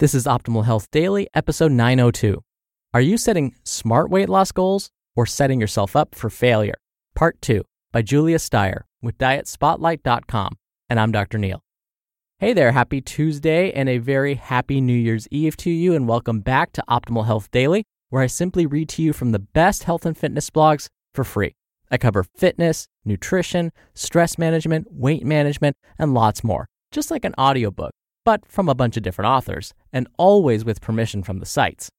This is Optimal Health Daily, episode 902. Are you setting smart weight loss goals or setting yourself up for failure? Part 2 by Julia Steier with DietSpotlight.com. And I'm Dr. Neal. Hey there, happy Tuesday and a very happy New Year's Eve to you, and welcome back to Optimal Health Daily, where I simply read to you from the best health and fitness blogs for free. I cover fitness, nutrition, stress management, weight management, and lots more, just like an audiobook but from a bunch of different authors, and always with permission from the sites.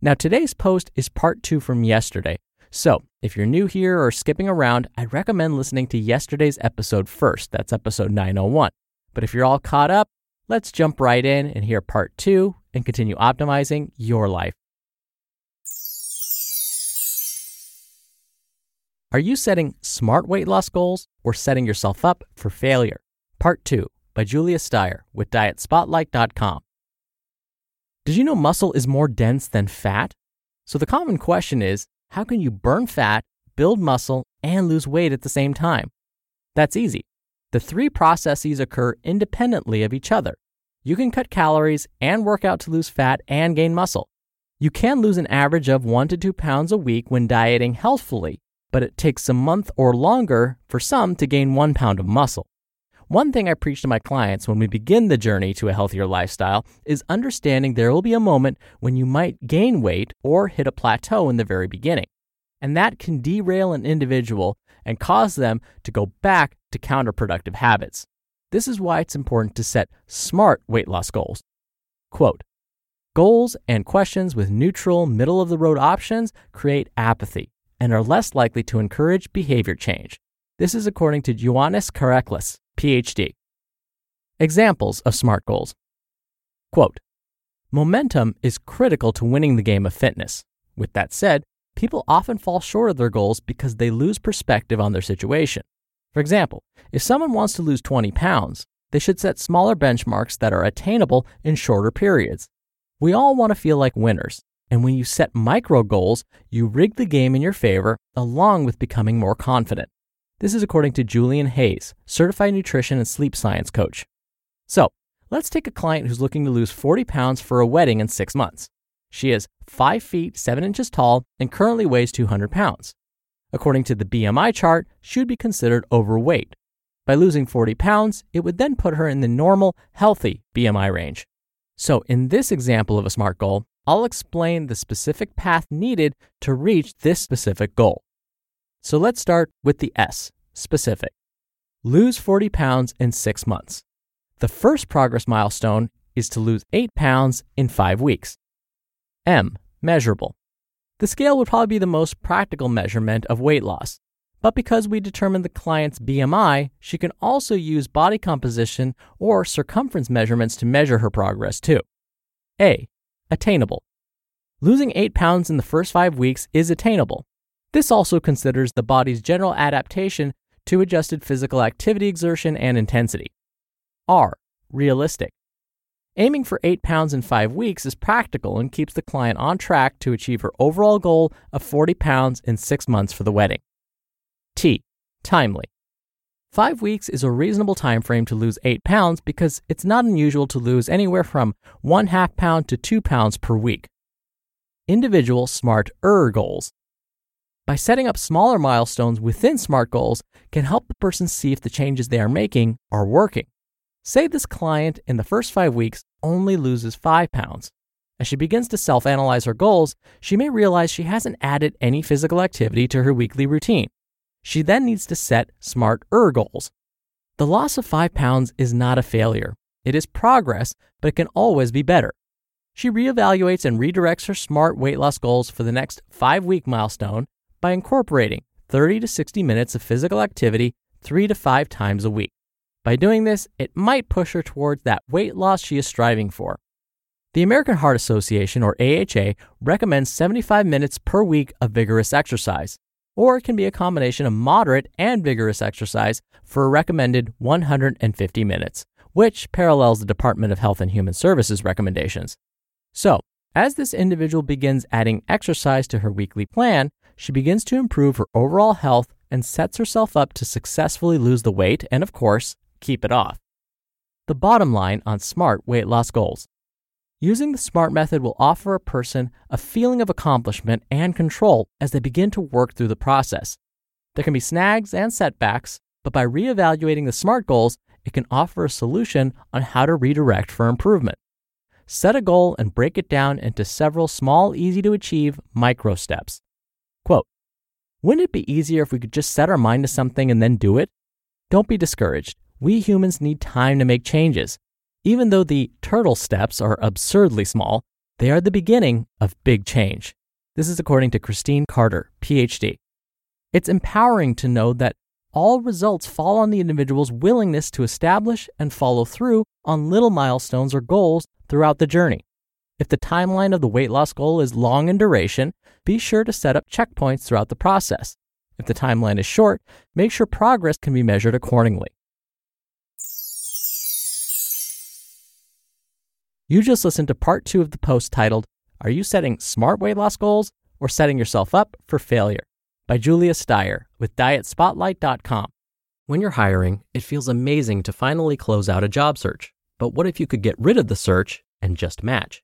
Now, today's post is part two from yesterday. So, if you're new here or skipping around, I'd recommend listening to yesterday's episode first. That's episode 901. But if you're all caught up, let's jump right in and hear part two and continue optimizing your life. Are you setting smart weight loss goals or setting yourself up for failure? Part two by Julia Steier with DietSpotlight.com. Did you know muscle is more dense than fat? So the common question is how can you burn fat, build muscle, and lose weight at the same time? That's easy. The three processes occur independently of each other. You can cut calories and work out to lose fat and gain muscle. You can lose an average of 1 to 2 pounds a week when dieting healthfully, but it takes a month or longer for some to gain 1 pound of muscle. One thing I preach to my clients when we begin the journey to a healthier lifestyle is understanding there will be a moment when you might gain weight or hit a plateau in the very beginning. And that can derail an individual and cause them to go back to counterproductive habits. This is why it's important to set smart weight loss goals. Quote Goals and questions with neutral, middle of the road options create apathy and are less likely to encourage behavior change. This is according to Ioannis Kareklas, PhD. Examples of SMART goals. Quote, Momentum is critical to winning the game of fitness. With that said, people often fall short of their goals because they lose perspective on their situation. For example, if someone wants to lose 20 pounds, they should set smaller benchmarks that are attainable in shorter periods. We all want to feel like winners, and when you set micro goals, you rig the game in your favor along with becoming more confident. This is according to Julian Hayes, certified nutrition and sleep science coach. So, let's take a client who's looking to lose 40 pounds for a wedding in six months. She is 5 feet 7 inches tall and currently weighs 200 pounds. According to the BMI chart, she would be considered overweight. By losing 40 pounds, it would then put her in the normal, healthy BMI range. So, in this example of a SMART goal, I'll explain the specific path needed to reach this specific goal. So let's start with the S, specific. Lose 40 pounds in six months. The first progress milestone is to lose 8 pounds in 5 weeks. M, measurable. The scale would probably be the most practical measurement of weight loss. But because we determine the client's BMI, she can also use body composition or circumference measurements to measure her progress too. A, attainable. Losing 8 pounds in the first 5 weeks is attainable, this also considers the body's general adaptation to adjusted physical activity exertion and intensity. R. Realistic. Aiming for 8 pounds in 5 weeks is practical and keeps the client on track to achieve her overall goal of 40 pounds in 6 months for the wedding. T. Timely. 5 weeks is a reasonable time frame to lose 8 pounds because it's not unusual to lose anywhere from 1 half pound to 2 pounds per week. Individual SMART ER goals. By setting up smaller milestones within SMART goals can help the person see if the changes they are making are working. Say this client in the first five weeks only loses five pounds. As she begins to self analyze her goals, she may realize she hasn't added any physical activity to her weekly routine. She then needs to set smarter goals. The loss of five pounds is not a failure. It is progress, but it can always be better. She reevaluates and redirects her SMART weight loss goals for the next five week milestone by incorporating 30 to 60 minutes of physical activity three to five times a week. By doing this, it might push her towards that weight loss she is striving for. The American Heart Association, or AHA, recommends 75 minutes per week of vigorous exercise, or it can be a combination of moderate and vigorous exercise for a recommended 150 minutes, which parallels the Department of Health and Human Services recommendations. So, as this individual begins adding exercise to her weekly plan, she begins to improve her overall health and sets herself up to successfully lose the weight and, of course, keep it off. The bottom line on SMART weight loss goals. Using the SMART method will offer a person a feeling of accomplishment and control as they begin to work through the process. There can be snags and setbacks, but by reevaluating the SMART goals, it can offer a solution on how to redirect for improvement. Set a goal and break it down into several small, easy to achieve micro steps. Wouldn't it be easier if we could just set our mind to something and then do it? Don't be discouraged. We humans need time to make changes. Even though the turtle steps are absurdly small, they are the beginning of big change. This is according to Christine Carter, PhD. It's empowering to know that all results fall on the individual's willingness to establish and follow through on little milestones or goals throughout the journey. If the timeline of the weight loss goal is long in duration, be sure to set up checkpoints throughout the process. If the timeline is short, make sure progress can be measured accordingly. You just listened to part two of the post titled, Are You Setting Smart Weight Loss Goals or Setting Yourself Up for Failure? by Julia Steier with DietSpotlight.com. When you're hiring, it feels amazing to finally close out a job search. But what if you could get rid of the search and just match?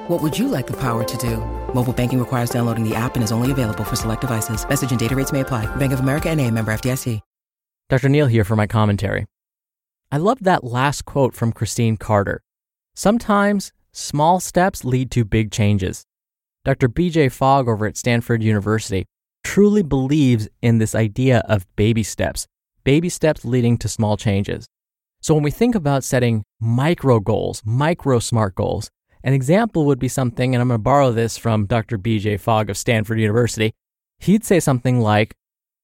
What would you like the power to do? Mobile banking requires downloading the app and is only available for select devices. Message and data rates may apply. Bank of America and a member FDIC. Dr. Neal here for my commentary. I love that last quote from Christine Carter. Sometimes small steps lead to big changes. Dr. BJ Fogg over at Stanford University truly believes in this idea of baby steps, baby steps leading to small changes. So when we think about setting micro goals, micro smart goals, an example would be something, and I'm going to borrow this from Dr. BJ Fogg of Stanford University. He'd say something like,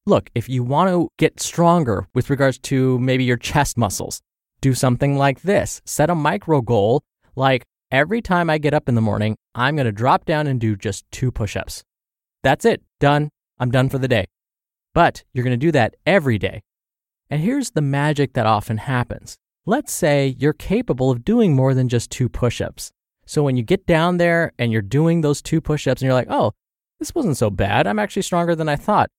Look, if you want to get stronger with regards to maybe your chest muscles, do something like this set a micro goal, like every time I get up in the morning, I'm going to drop down and do just two push ups. That's it, done. I'm done for the day. But you're going to do that every day. And here's the magic that often happens. Let's say you're capable of doing more than just two push ups. So when you get down there and you're doing those two push ups and you're like, oh, this wasn't so bad. I'm actually stronger than I thought.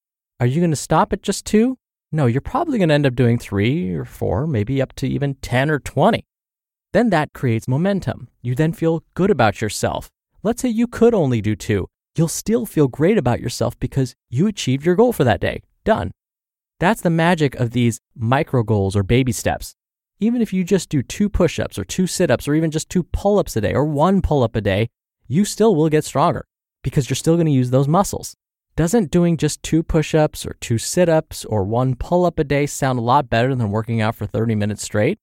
Are you going to stop at just two? No, you're probably going to end up doing three or four, maybe up to even 10 or 20. Then that creates momentum. You then feel good about yourself. Let's say you could only do two. You'll still feel great about yourself because you achieved your goal for that day. Done. That's the magic of these micro goals or baby steps. Even if you just do two push ups or two sit ups or even just two pull ups a day or one pull up a day, you still will get stronger because you're still going to use those muscles. Doesn't doing just two push ups or two sit ups or one pull up a day sound a lot better than working out for 30 minutes straight?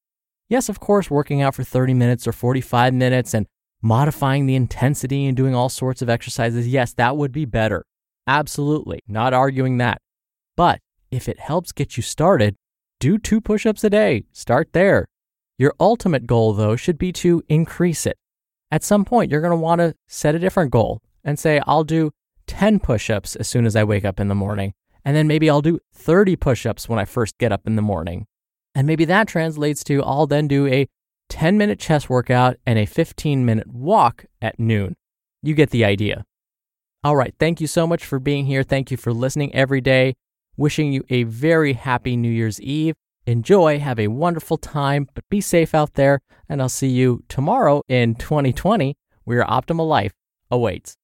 Yes, of course, working out for 30 minutes or 45 minutes and modifying the intensity and doing all sorts of exercises, yes, that would be better. Absolutely, not arguing that. But if it helps get you started, do two push ups a day. Start there. Your ultimate goal, though, should be to increase it. At some point, you're going to want to set a different goal and say, I'll do 10 push ups as soon as I wake up in the morning. And then maybe I'll do 30 push ups when I first get up in the morning. And maybe that translates to I'll then do a 10 minute chest workout and a 15 minute walk at noon. You get the idea. All right. Thank you so much for being here. Thank you for listening every day. Wishing you a very happy New Year's Eve. Enjoy, have a wonderful time, but be safe out there. And I'll see you tomorrow in 2020 where your optimal life awaits.